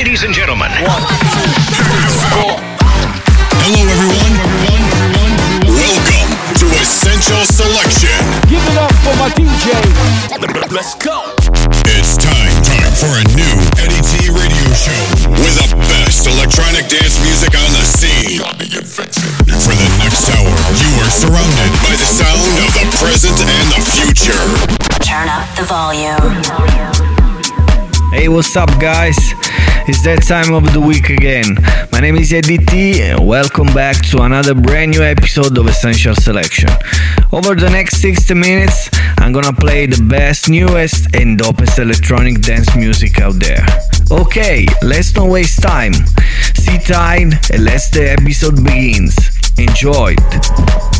ladies and gentlemen. Hello, everyone. Welcome to Essential Selection. Give it up for my DJ. Let's go. It's time, time for a new Eddy T radio show with the best electronic dance music on the scene. For the next hour, you are surrounded by the sound of the present and the future. Turn up the volume. Hey, what's up, guys? It's that time of the week again. My name is Eddy T, and welcome back to another brand new episode of Essential Selection. Over the next 60 minutes, I'm gonna play the best, newest, and dopest electronic dance music out there. Okay, let's not waste time. Sit tight and let's the episode begins. Enjoy it.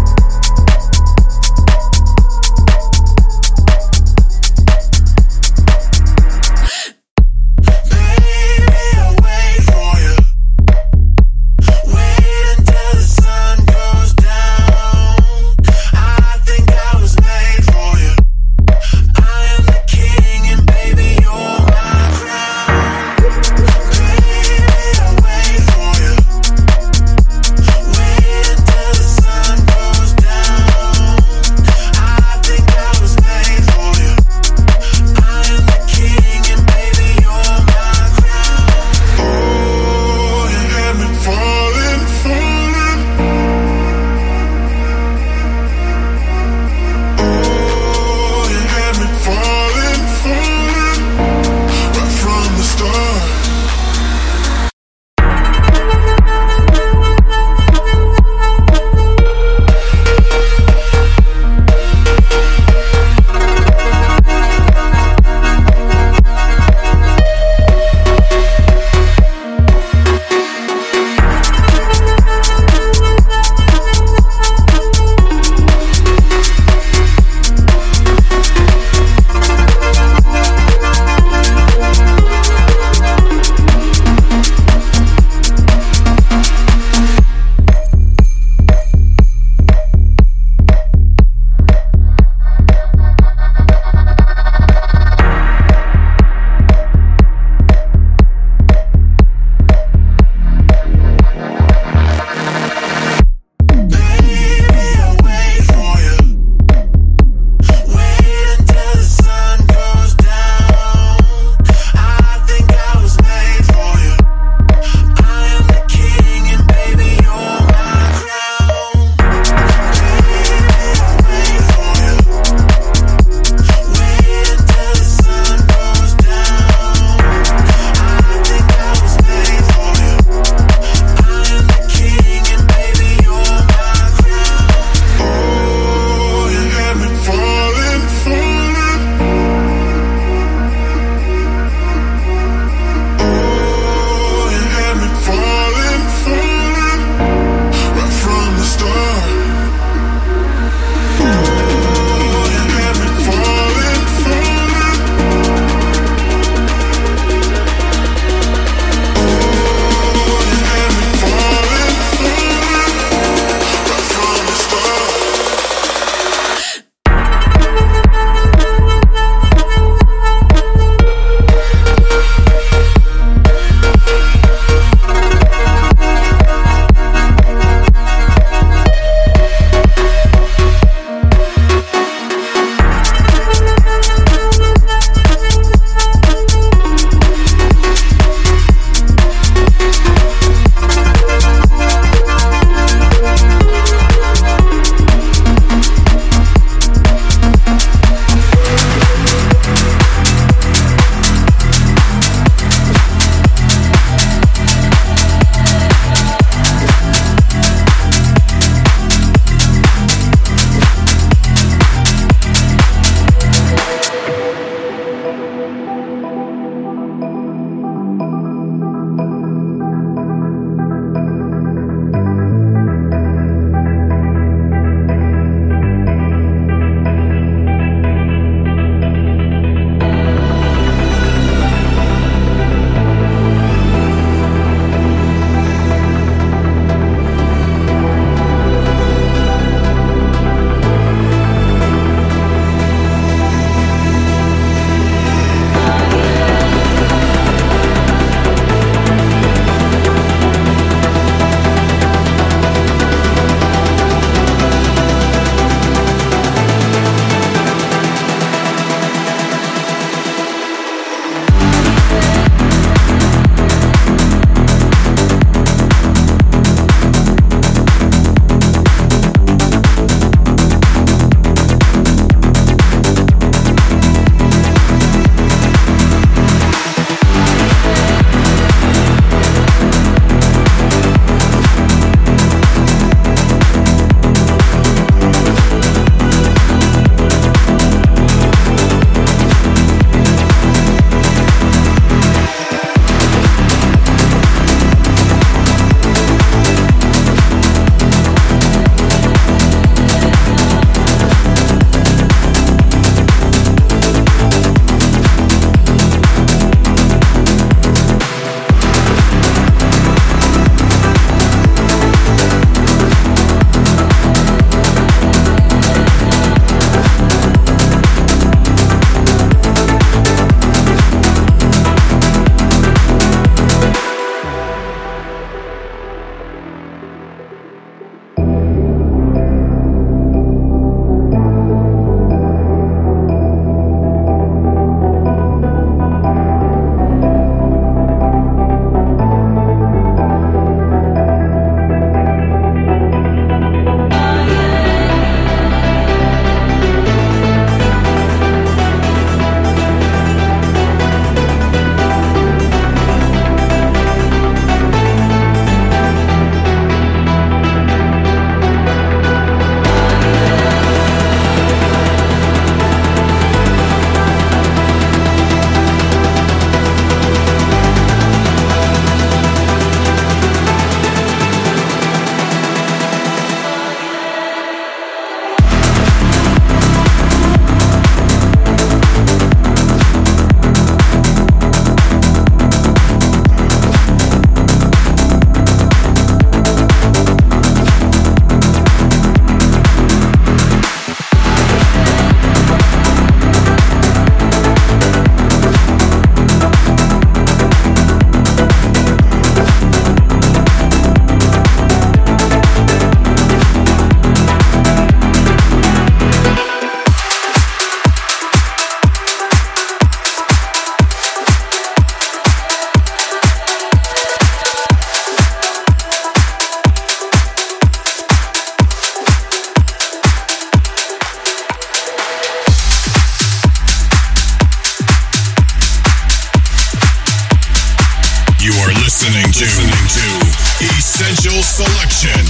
Essential Selection.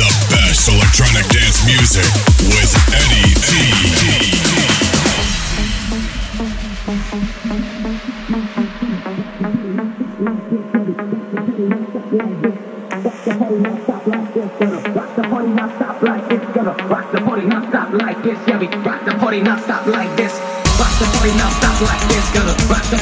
The best electronic dance music with Eddy T. Rock the party, not stop like this. Rock the party, not stop like this. Gonna rock the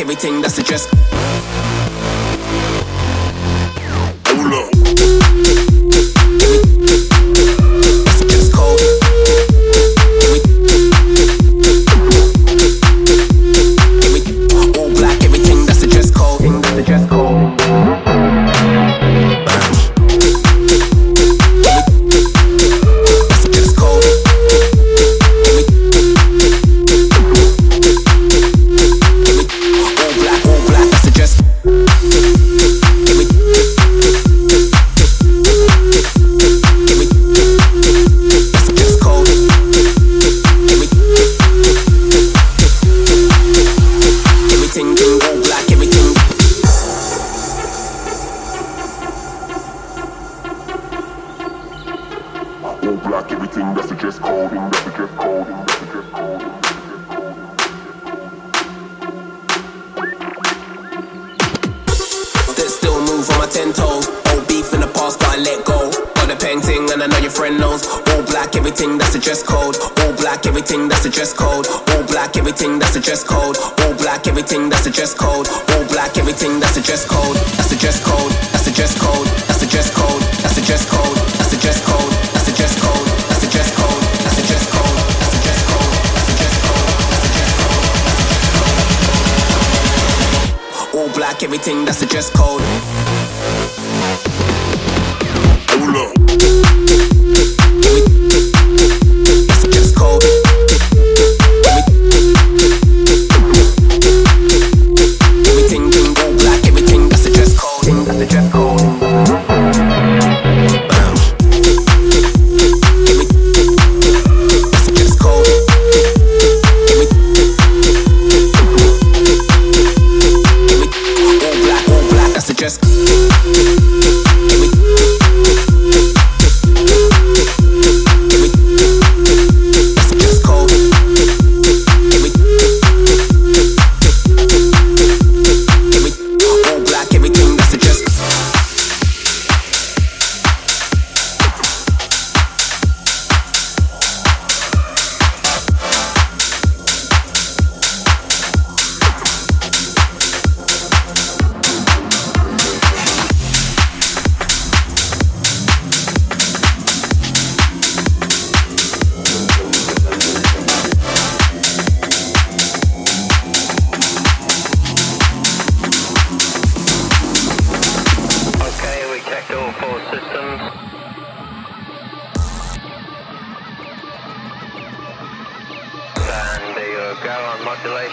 everything that's addressed. dress code. All black, everything that's a dress code. All black, everything that's a dress code. All black, everything that's a dress code. All black, everything that's a dress code. That's a dress code. That's a dress code. That's a dress code. That's a dress code. That's a dress code. That's a dress code. That's a dress code. That's a dress code. That's a dress code. That's a dress code. All black, everything that's a dress code.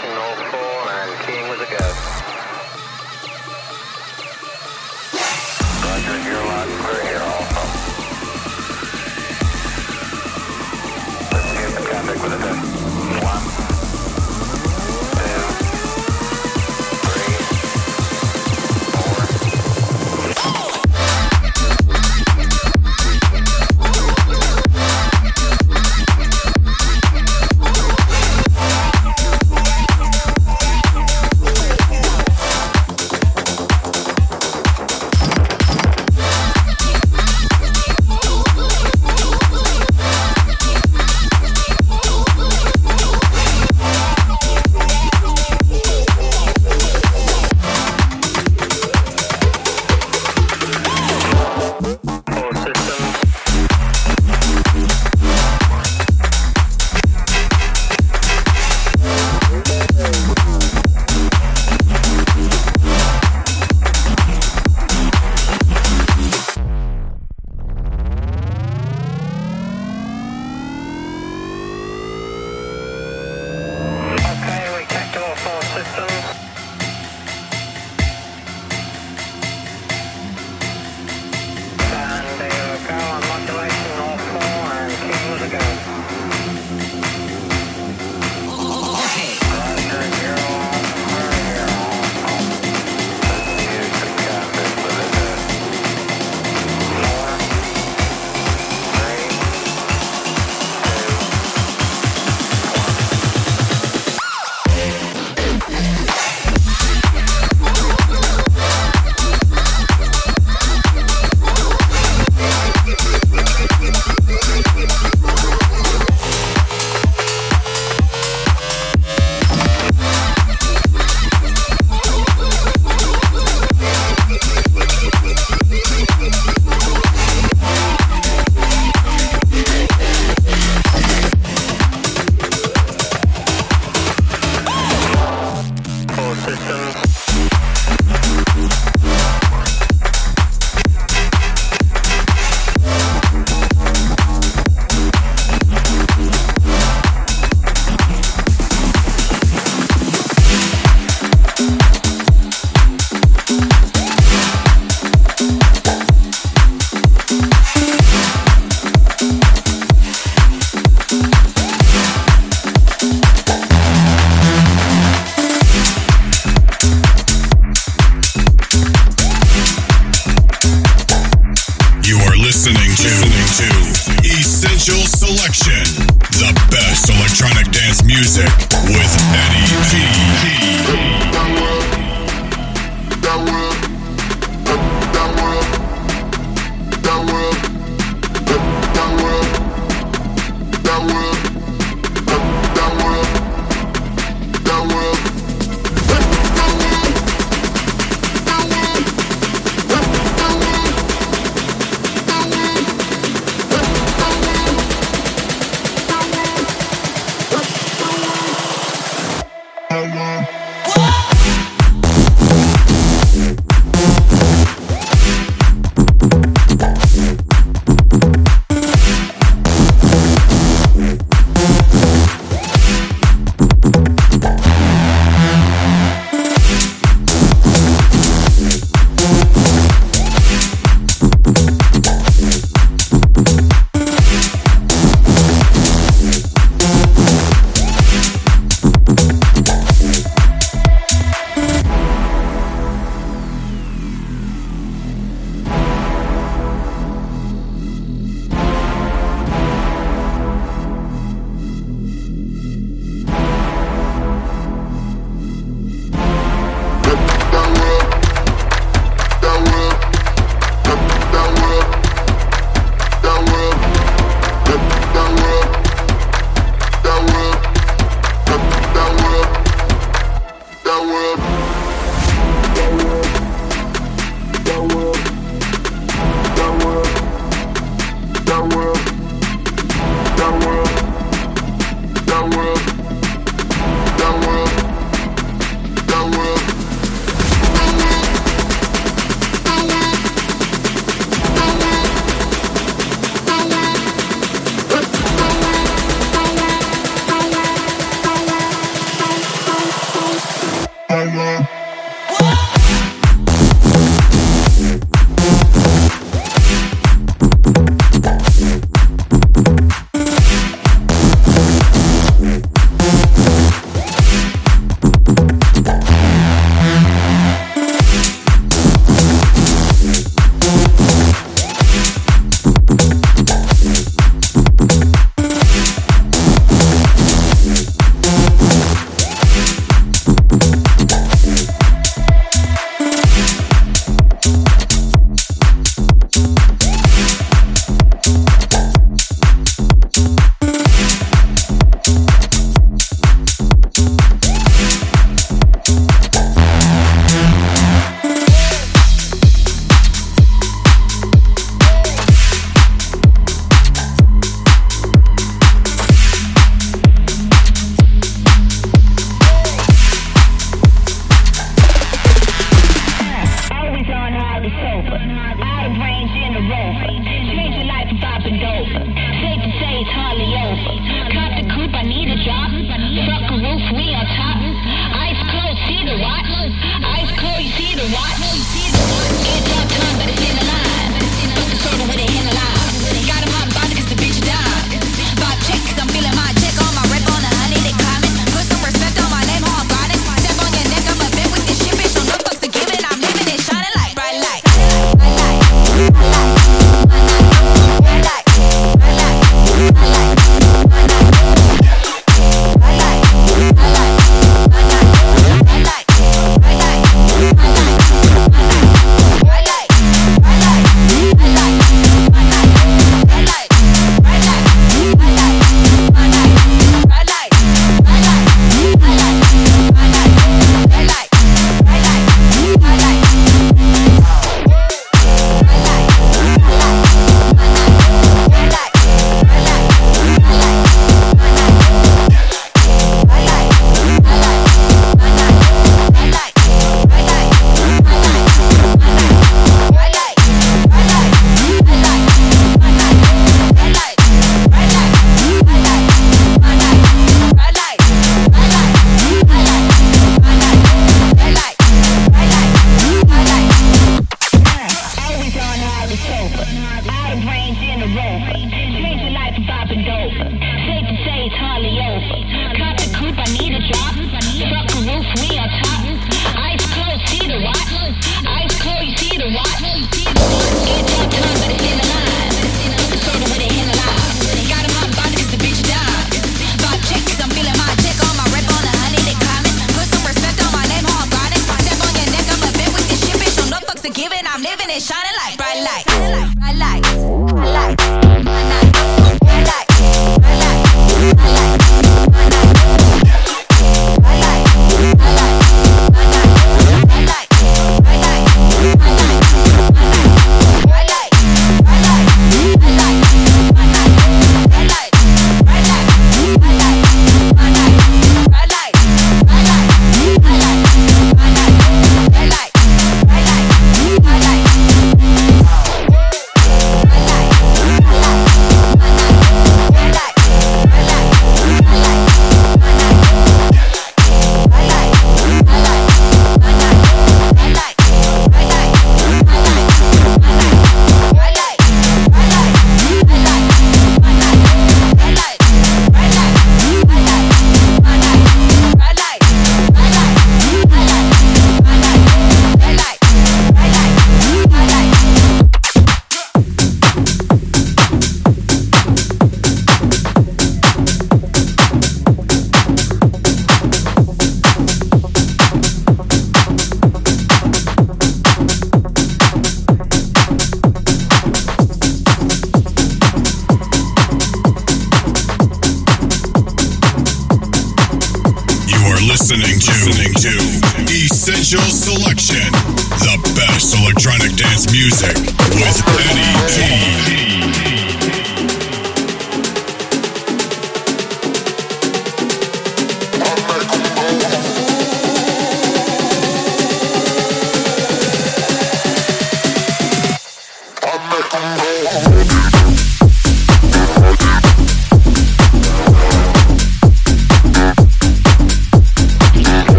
Modulation,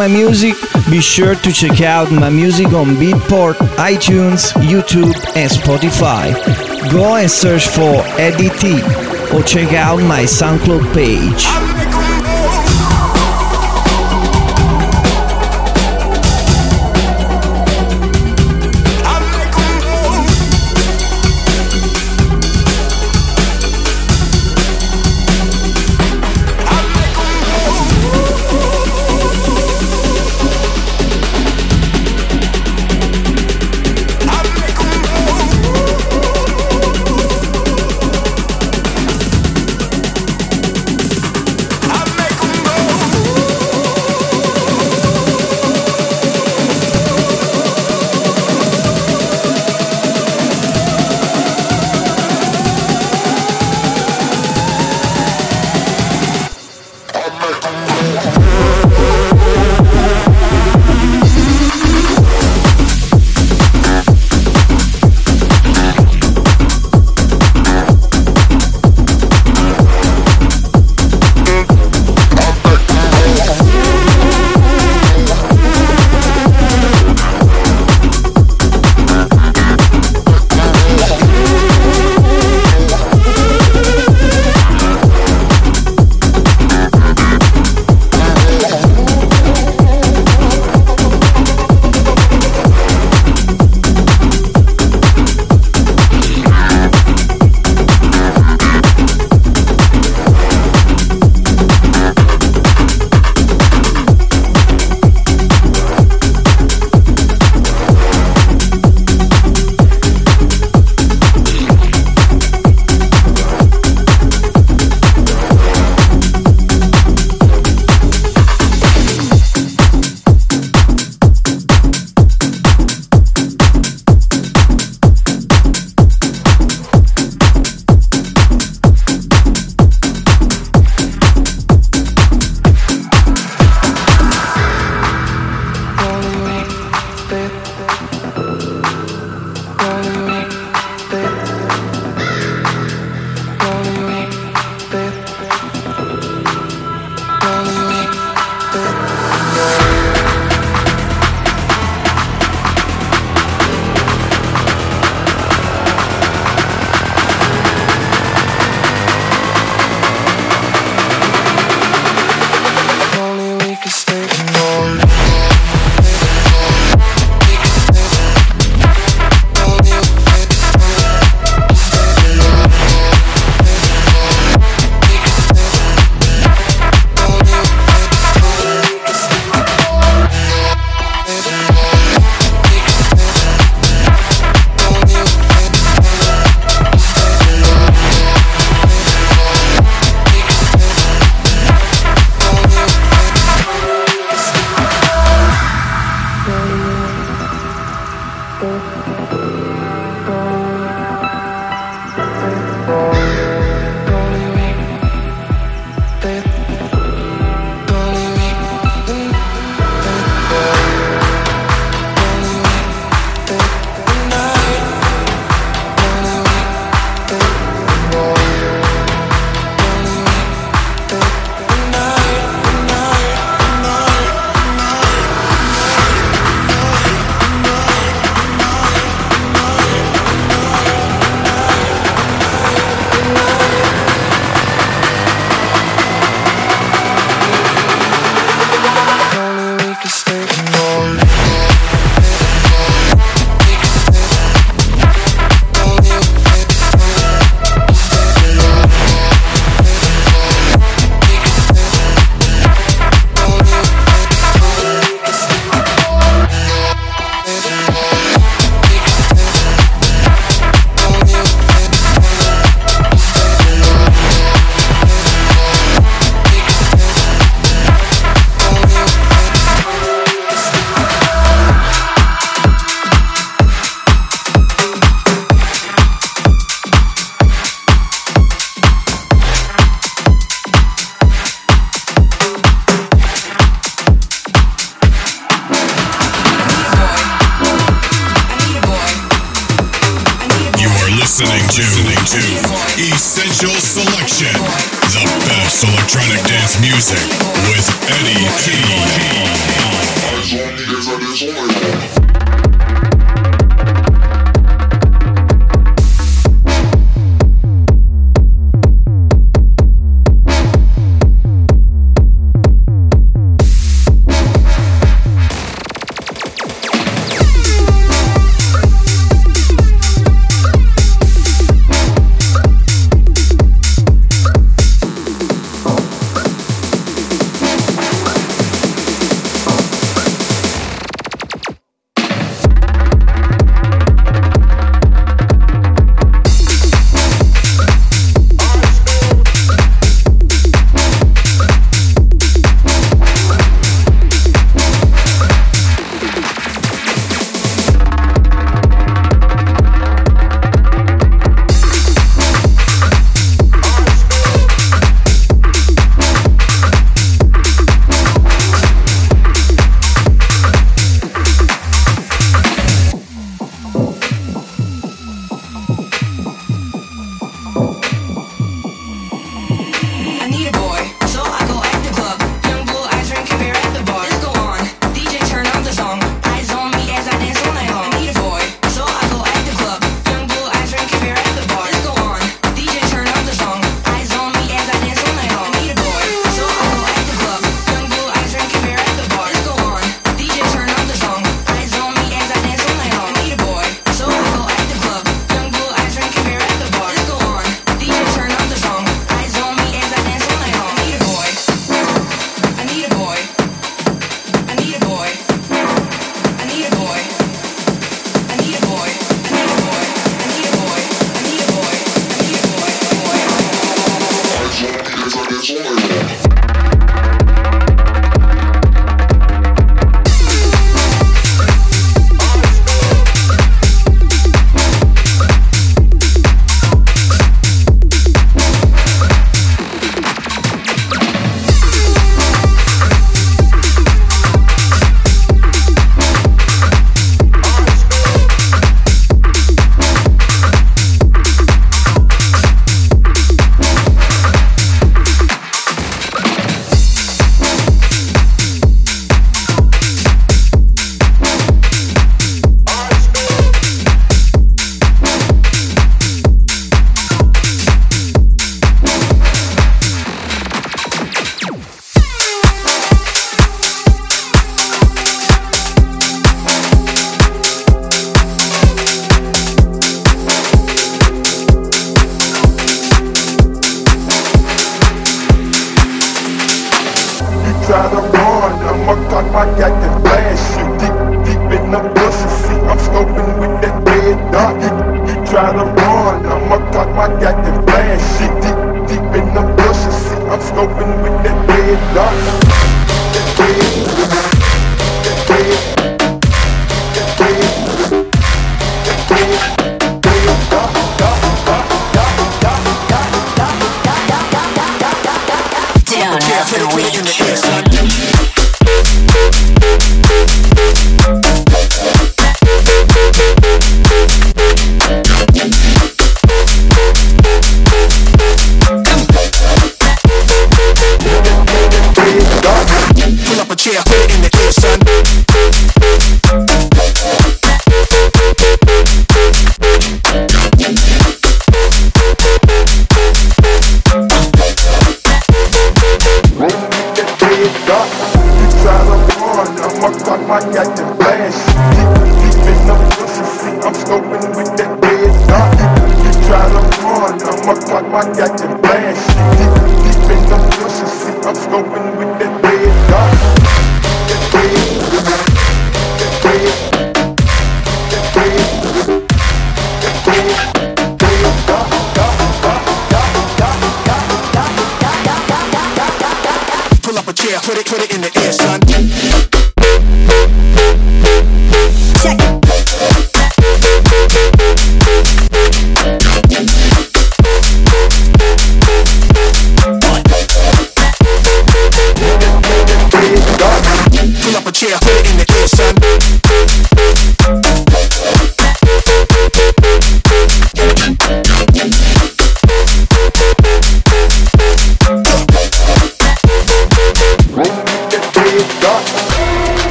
My music, be sure to check out my music on Beatport, iTunes, YouTube, and Spotify. Go and search for Eddy T or check out my SoundCloud page.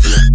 Yeah.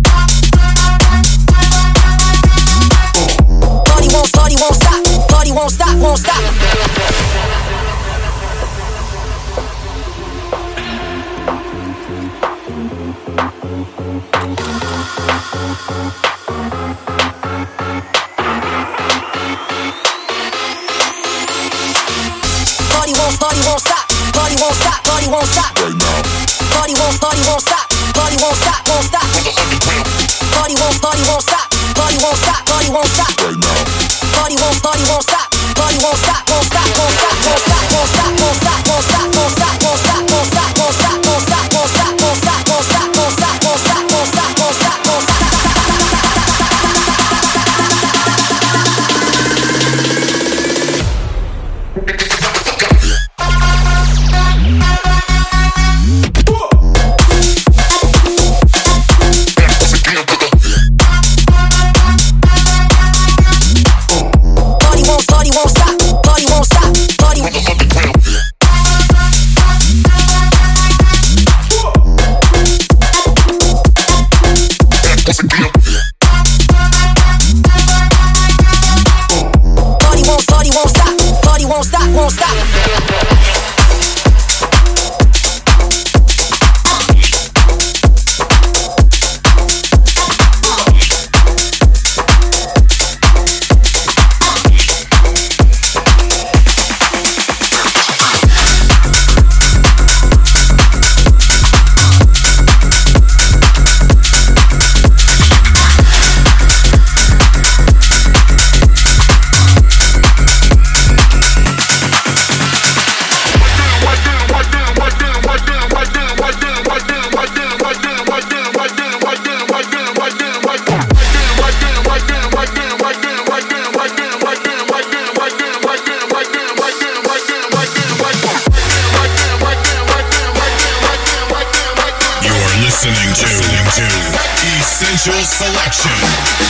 Essential Selection,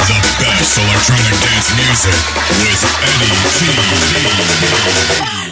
the best electronic dance music with Eddy T.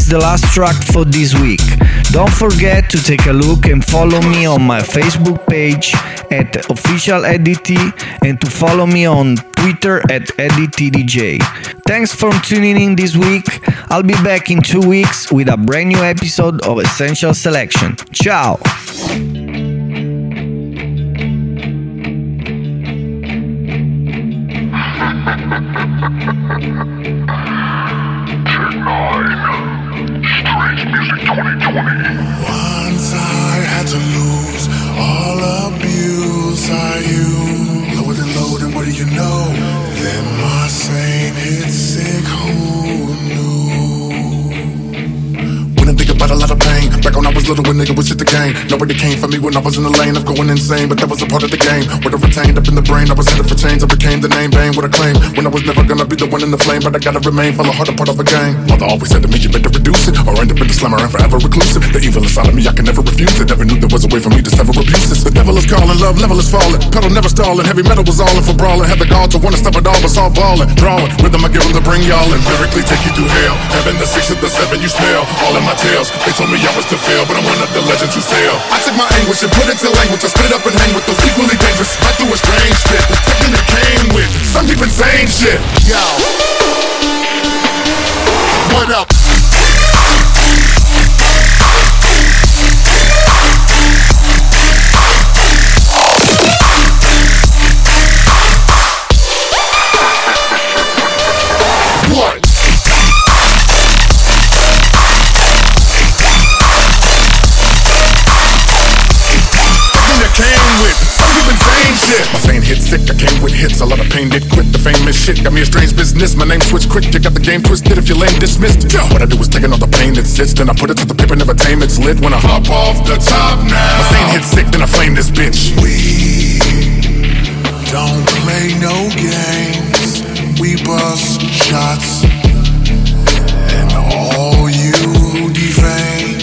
is the last track for this week. Don't forget to take a look and follow me on my Facebook page at official Eddy T and to follow me on Twitter at EDTDJ. Thanks for tuning in this week. I'll be back in two weeks with a brand new episode of Essential Selection. Ciao! Little, a nigga was shit the game. Nobody came for me when I was in the lane of going insane, but that was a part of the game. What I retained up in the brain, I was headed for change. I became the name, bang, with a claim. When I was never gonna be the one in the flame, but I gotta remain heart, a part of the game. Mother always said to me, you better reduce it, or end up in the slammer and forever reclusive. The evil inside of me, I can never refuse it. Never knew there was a way for me to sever abuses. The devil is calling, love level is falling. Pedal never stalling, heavy metal was all in for brawling. Had the gall to wanna stop it all, but saw balling. Drawing, rhythm I give them to bring y'all in. Lyrically take you through hell. Heaven, the six of the seven, you smell. All in my tales. They told me I was to fail, but I'm one of the legends. I took my anguish and put it to language. I spit it up and hang with those equally dangerous. I threw a strange fit. The technique came with some deep insane shit. Yo. What up? sick. I came with hits, a lot of pain did quit. The famous shit got me a strange business. My name switched quick, you got the game twisted. If you lame, dismissed. Yeah. what I do is taking all the pain that sits, then I put it to the paper, never tame. It's lit when I hop off the top now. My same hit sick, then I flame this bitch. We don't play no games. We bust shots, and all you who defame,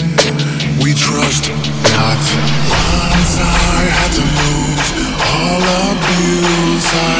we trust not times I had to lose all abuse. I